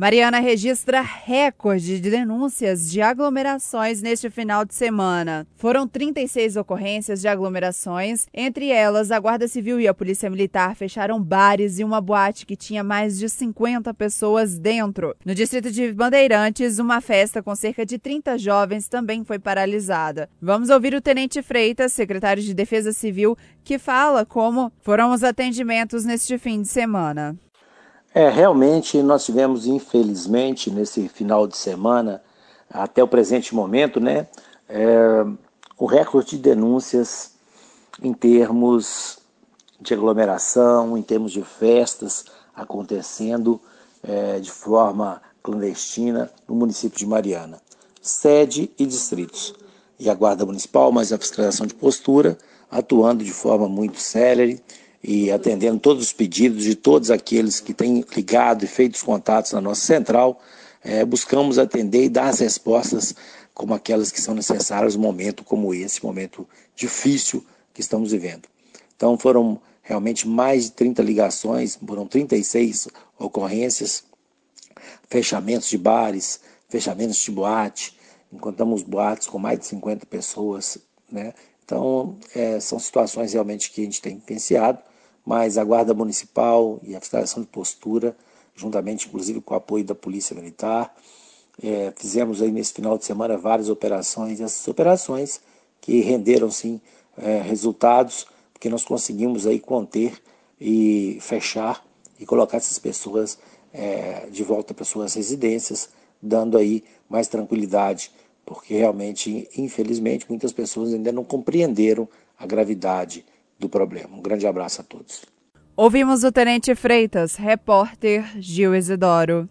Mariana registra recorde de denúncias de aglomerações neste final de semana. Foram 36 ocorrências de aglomerações, entre elas a Guarda Civil e a Polícia Militar fecharam bares e uma boate que tinha mais de 50 pessoas dentro. No distrito de Bandeirantes, uma festa com cerca de 30 jovens também foi paralisada. Vamos ouvir o Tenente Freitas, secretário de Defesa Civil, que fala como foram os atendimentos neste fim de semana. É, realmente nós tivemos, infelizmente, nesse final de semana, até o presente momento, né, é, o recorde de denúncias em termos de aglomeração, em termos de festas acontecendo é, de forma clandestina no município de Mariana. Sede e distritos. E a Guarda Municipal, mas a fiscalização de postura, atuando de forma muito célere e atendendo todos os pedidos de todos aqueles que têm ligado e feito os contatos na nossa central, é, buscamos atender e dar as respostas como aquelas que são necessárias num momento como esse, momento difícil que estamos vivendo. Então foram realmente mais de 30 ligações, foram 36 ocorrências, fechamentos de bares, fechamentos de boate, encontramos boates com mais de 50 pessoas, né? Então, é, são situações realmente que a gente tem pensado mas a Guarda Municipal e a Fiscalização de Postura, juntamente inclusive com o apoio da Polícia Militar, é, fizemos aí nesse final de semana várias operações, e essas operações que renderam sim é, resultados, porque nós conseguimos aí conter e fechar e colocar essas pessoas é, de volta para suas residências, dando aí mais tranquilidade, porque realmente, infelizmente, muitas pessoas ainda não compreenderam a gravidade do problema. Um grande abraço a todos. Ouvimos o Tenente Freitas, repórter Gil Isidoro.